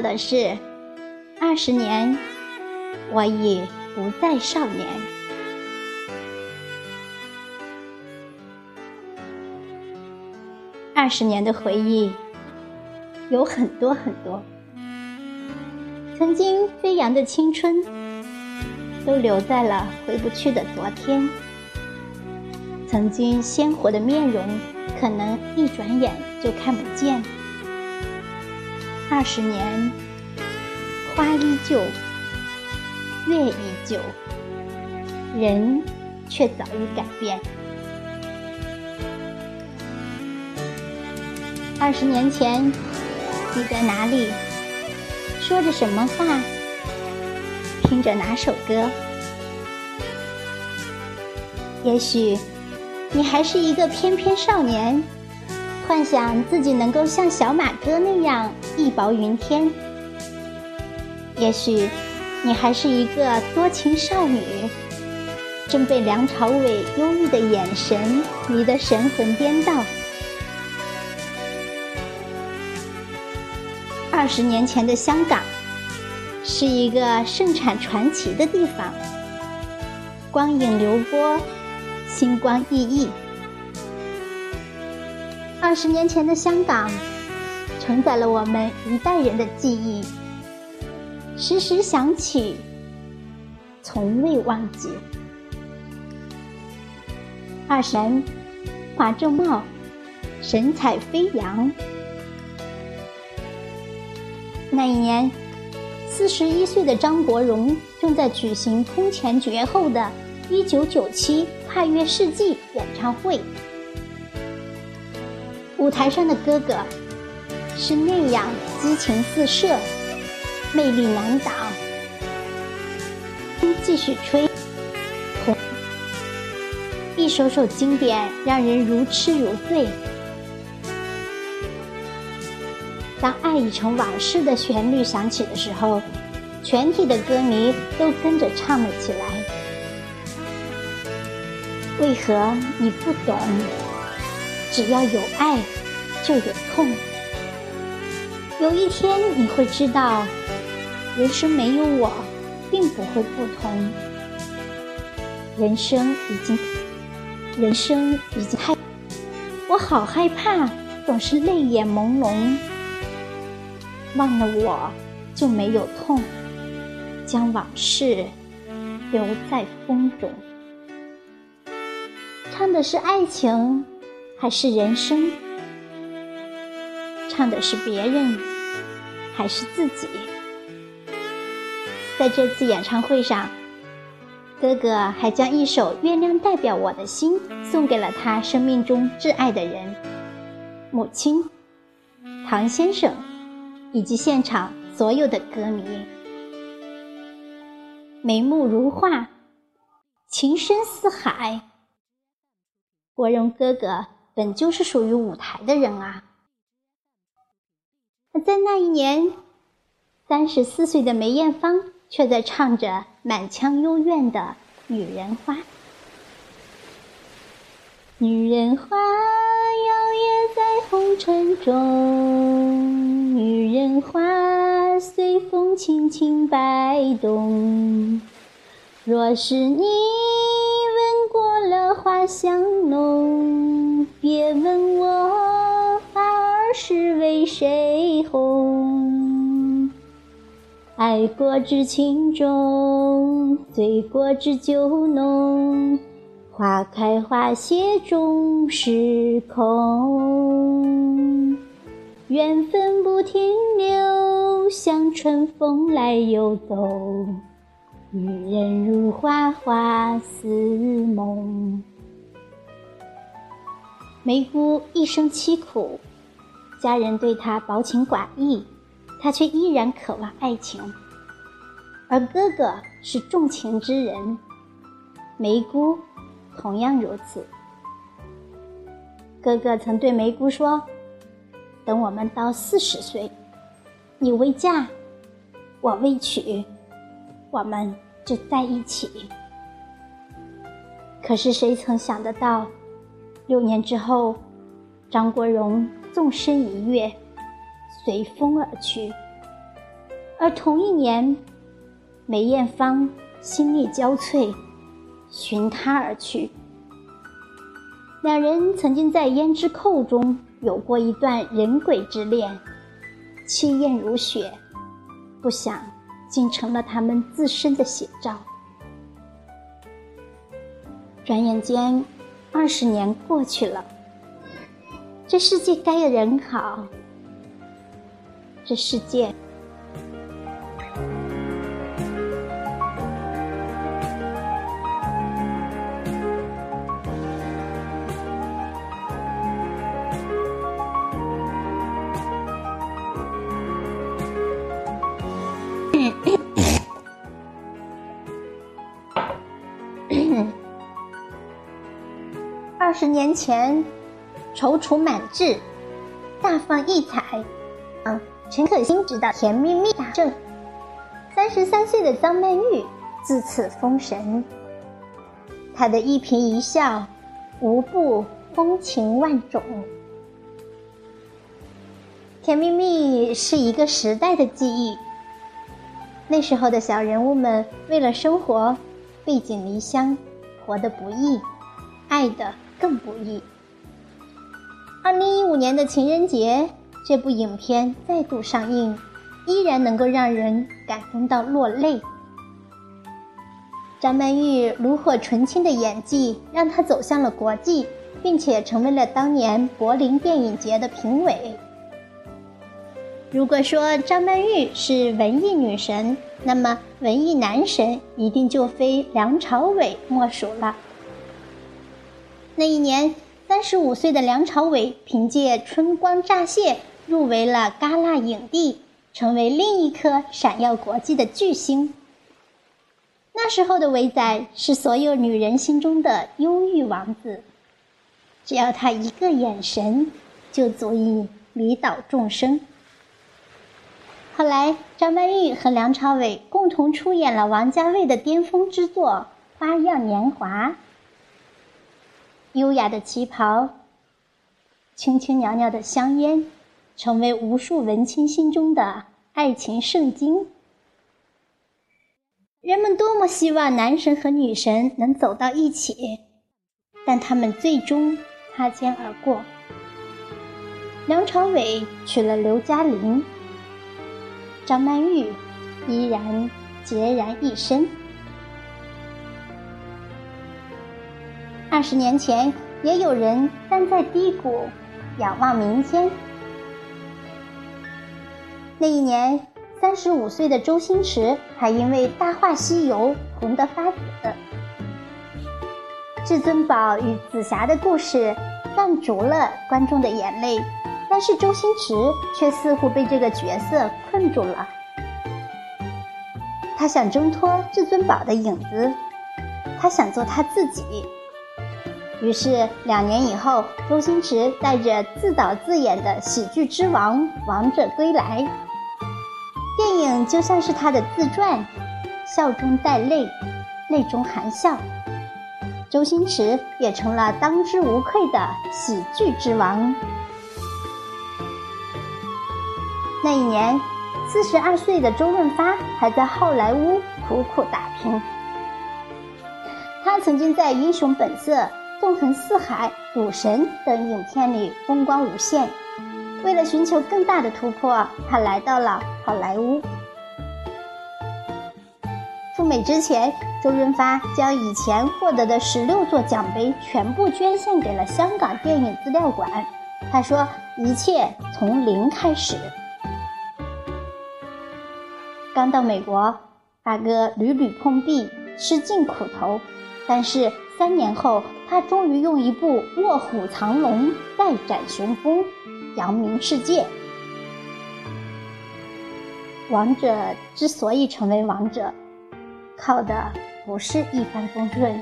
到的是，二十年，我已不再少年。二十年的回忆有很多很多，曾经飞扬的青春，都留在了回不去的昨天。曾经鲜活的面容，可能一转眼就看不见。二十年，花依旧，月依旧，人却早已改变。二十年前，你在哪里？说着什么话？听着哪首歌？也许。你还是一个翩翩少年，幻想自己能够像小马哥那样义薄云天。也许你还是一个多情少女，正被梁朝伟忧郁的眼神迷得神魂颠倒。二十年前的香港，是一个盛产传奇的地方，光影流波。星光熠熠。二十年前的香港，承载了我们一代人的记忆，时时想起，从未忘记。二神华正茂，神采飞扬。那一年，四十一岁的张国荣正在举行空前绝后的。一九九七跨越世纪演唱会，舞台上的哥哥是那样激情四射，魅力难挡。继续吹，一首首经典让人如痴如醉。当《爱已成往事》的旋律响起的时候，全体的歌迷都跟着唱了起来。为何你不懂？只要有爱，就有痛。有一天你会知道，人生没有我，并不会不同。人生已经，人生已经太，我好害怕，总是泪眼朦胧。忘了我，就没有痛。将往事留在风中。唱的是爱情，还是人生？唱的是别人，还是自己？在这次演唱会上，哥哥还将一首《月亮代表我的心》送给了他生命中挚爱的人——母亲、唐先生，以及现场所有的歌迷。眉目如画，情深似海。国荣哥哥本就是属于舞台的人啊！在那一年，三十四岁的梅艳芳却在唱着满腔幽怨的《女人花》。女人花摇曳在红尘中，女人花随风轻轻摆动。若是你闻过了。花香浓，别问我花儿是为谁红。爱过知情重，醉过知酒浓。花开花谢终是空，缘分不停留，像春风来又走。女人如花，花似梦。梅姑一生凄苦，家人对她薄情寡义，她却依然渴望爱情。而哥哥是重情之人，梅姑同样如此。哥哥曾对梅姑说：“等我们到四十岁，你未嫁，我未娶，我们就在一起。”可是谁曾想得到？六年之后，张国荣纵身一跃，随风而去，而同一年，梅艳芳心力交瘁，寻他而去。两人曾经在胭脂扣中有过一段人鬼之恋，凄艳如雪，不想竟成了他们自身的写照。转眼间，二十年过去了，这世界该有人好，这世界。十年前，踌躇满志，大放异彩。嗯，陈可辛执导《甜蜜蜜》大正，三十三岁的张曼玉自此封神。她的一颦一笑，无不风情万种。《甜蜜蜜》是一个时代的记忆。那时候的小人物们为了生活，背井离乡，活得不易，爱的更不易。二零一五年的情人节，这部影片再度上映，依然能够让人感动到落泪。张曼玉炉火纯青的演技，让她走向了国际，并且成为了当年柏林电影节的评委。如果说张曼玉是文艺女神，那么文艺男神一定就非梁朝伟莫属了。那一年，三十五岁的梁朝伟凭借《春光乍泄》入围了戛纳影帝，成为另一颗闪耀国际的巨星。那时候的伟仔是所有女人心中的忧郁王子，只要他一个眼神，就足以迷倒众生。后来，张曼玉和梁朝伟共同出演了王家卫的巅峰之作《花样年华》。优雅的旗袍，轻轻袅袅的香烟，成为无数文青心中的爱情圣经。人们多么希望男神和女神能走到一起，但他们最终擦肩而过。梁朝伟娶了刘嘉玲。张曼玉依然孑然一身。二十年前，也有人站在低谷仰望明天。那一年，三十五岁的周星驰还因为《大话西游》红得发紫。至尊宝与紫霞的故事，赚足了观众的眼泪。但是周星驰却似乎被这个角色困住了，他想挣脱至尊宝的影子，他想做他自己。于是两年以后，周星驰带着自导自演的《喜剧之王》《王者归来》，电影就像是他的自传，笑中带泪，泪中含笑。周星驰也成了当之无愧的喜剧之王。那一年，四十二岁的周润发还在好莱坞苦苦打拼。他曾经在《英雄本色》《纵横四海》《赌神》等影片里风光无限。为了寻求更大的突破，他来到了好莱坞。赴美之前，周润发将以前获得的十六座奖杯全部捐献给了香港电影资料馆。他说：“一切从零开始。”刚到美国，大哥屡屡碰壁，吃尽苦头。但是三年后，他终于用一部《卧虎藏龙》再展雄风，扬名世界。王者之所以成为王者，靠的不是一帆风顺，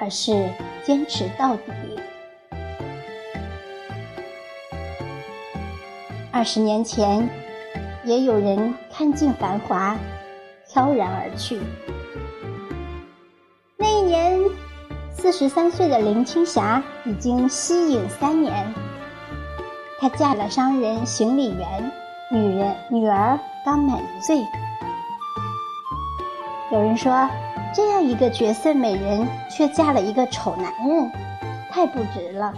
而是坚持到底。二十年前。也有人看尽繁华，飘然而去。四十三岁的林青霞已经息影三年。她嫁了商人行李员，女人女儿刚满一岁。有人说，这样一个绝色美人，却嫁了一个丑男人，太不值了。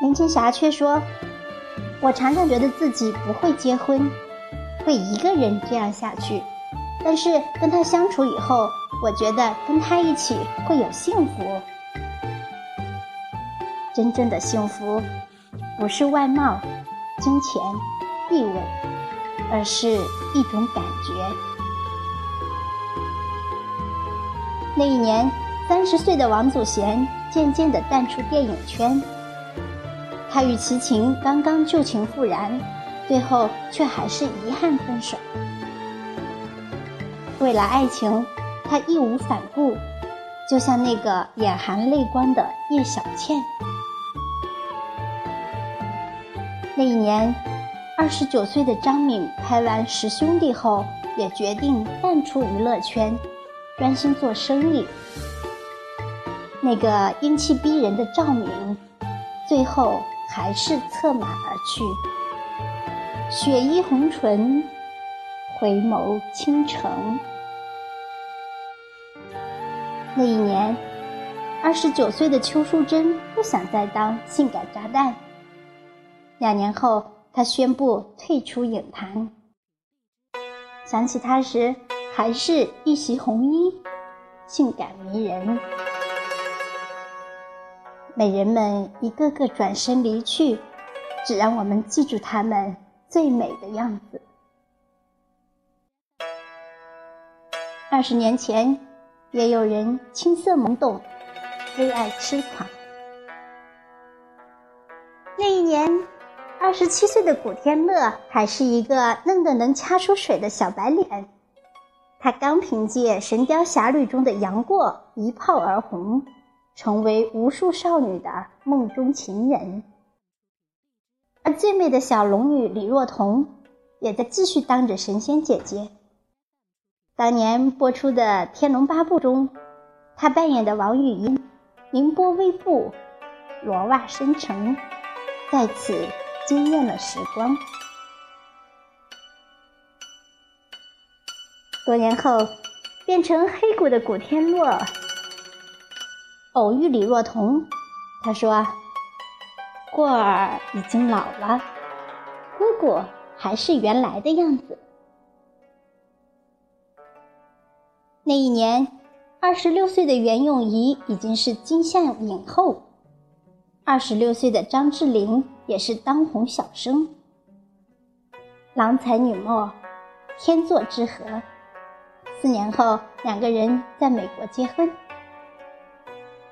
林青霞却说：“我常常觉得自己不会结婚，会一个人这样下去。但是跟他相处以后，我觉得跟他一起会有幸福。真正的幸福，不是外貌、金钱、地位，而是一种感觉。”那一年，三十岁的王祖贤渐渐地淡出电影圈。他与齐秦刚刚旧情复燃，最后却还是遗憾分手。为了爱情，他义无反顾，就像那个眼含泪光的叶小倩。那一年，二十九岁的张敏拍完《十兄弟》后，也决定淡出娱乐圈，专心做生意。那个英气逼人的赵敏，最后。还是策马而去，雪衣红唇，回眸倾城。那一年，二十九岁的邱淑贞不想再当性感炸弹。两年后，她宣布退出影坛。想起她时，还是一袭红衣，性感迷人。美人们一个个转身离去，只让我们记住她们最美的样子。二十年前，也有人青涩懵懂，为爱痴狂。那一年，二十七岁的古天乐还是一个嫩得能掐出水的小白脸，他刚凭借《神雕侠侣》中的杨过一炮而红。成为无数少女的梦中情人，而最美的小龙女李若彤也在继续当着神仙姐姐。当年播出的《天龙八部》中，他扮演的王语嫣，凌波微步，罗袜深沉，在此惊艳了时光。多年后，变成黑骨的古天乐。偶遇李若彤，他说：“过儿已经老了，姑姑还是原来的样子。”那一年，二十六岁的袁咏仪已经是金像影后，二十六岁的张智霖也是当红小生。郎才女貌，天作之合。四年后，两个人在美国结婚。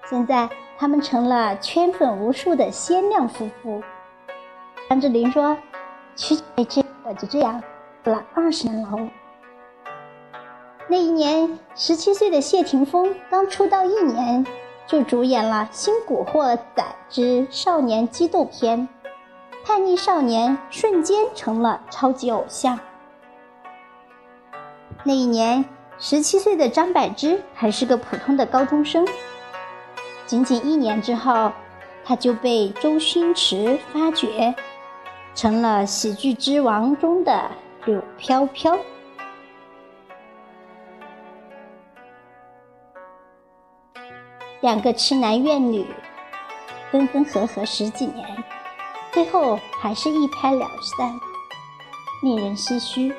现在他们成了圈粉无数的鲜亮夫妇。张智霖说：“娶这我就这样坐了二十年牢。”那一年，十七岁的谢霆锋刚出道一年，就主演了《新古惑仔之少年激斗片》，叛逆少年瞬间成了超级偶像。那一年，十七岁的张柏芝还是个普通的高中生。仅仅一年之后，他就被周星驰发掘，成了喜剧之王中的柳飘飘。两个痴男怨女，分分合合十几年，最后还是一拍两散，令人唏嘘。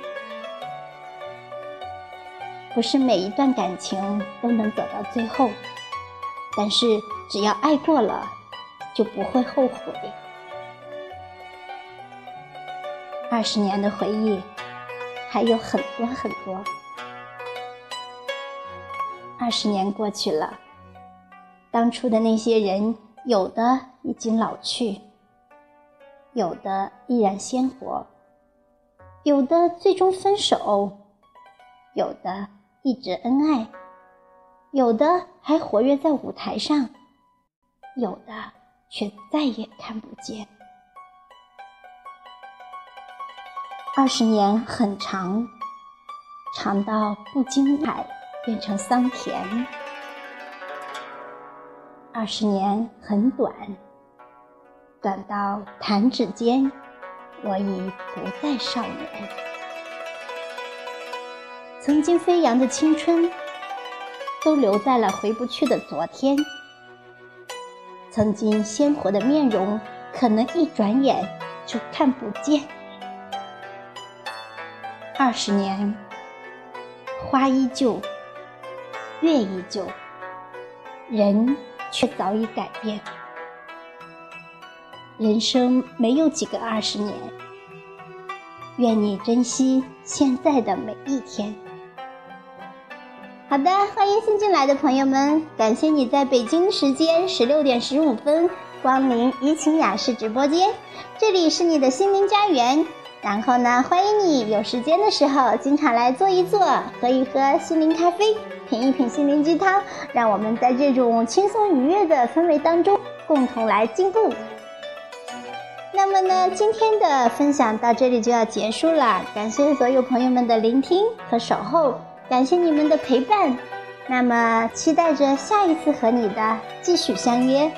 不是每一段感情都能走到最后。但是，只要爱过了，就不会后悔。二十年的回忆，还有很多很多。二十年过去了，当初的那些人，有的已经老去，有的依然鲜活，有的最终分手，有的一直恩爱。有的还活跃在舞台上，有的却再也看不见。二十年很长，长到不经海变成桑田；二十年很短，短到弹指间我已不再少年。曾经飞扬的青春，都留在了回不去的昨天。曾经鲜活的面容，可能一转眼就看不见。二十年，花依旧，月依旧，人却早已改变。人生没有几个二十年，愿你珍惜现在的每一天。好的，欢迎新进来的朋友们，感谢你在北京时间十六点十五分光临怡情雅士直播间，这里是你的心灵家园。然后呢，欢迎你有时间的时候经常来坐一坐，喝一喝心灵咖啡，品一品心灵鸡汤，让我们在这种轻松愉悦的氛围当中共同来进步。那么呢，今天的分享到这里就要结束了，感谢所有朋友们的聆听和守候，感谢你们的陪伴。那么，期待着下一次和你的继续相约。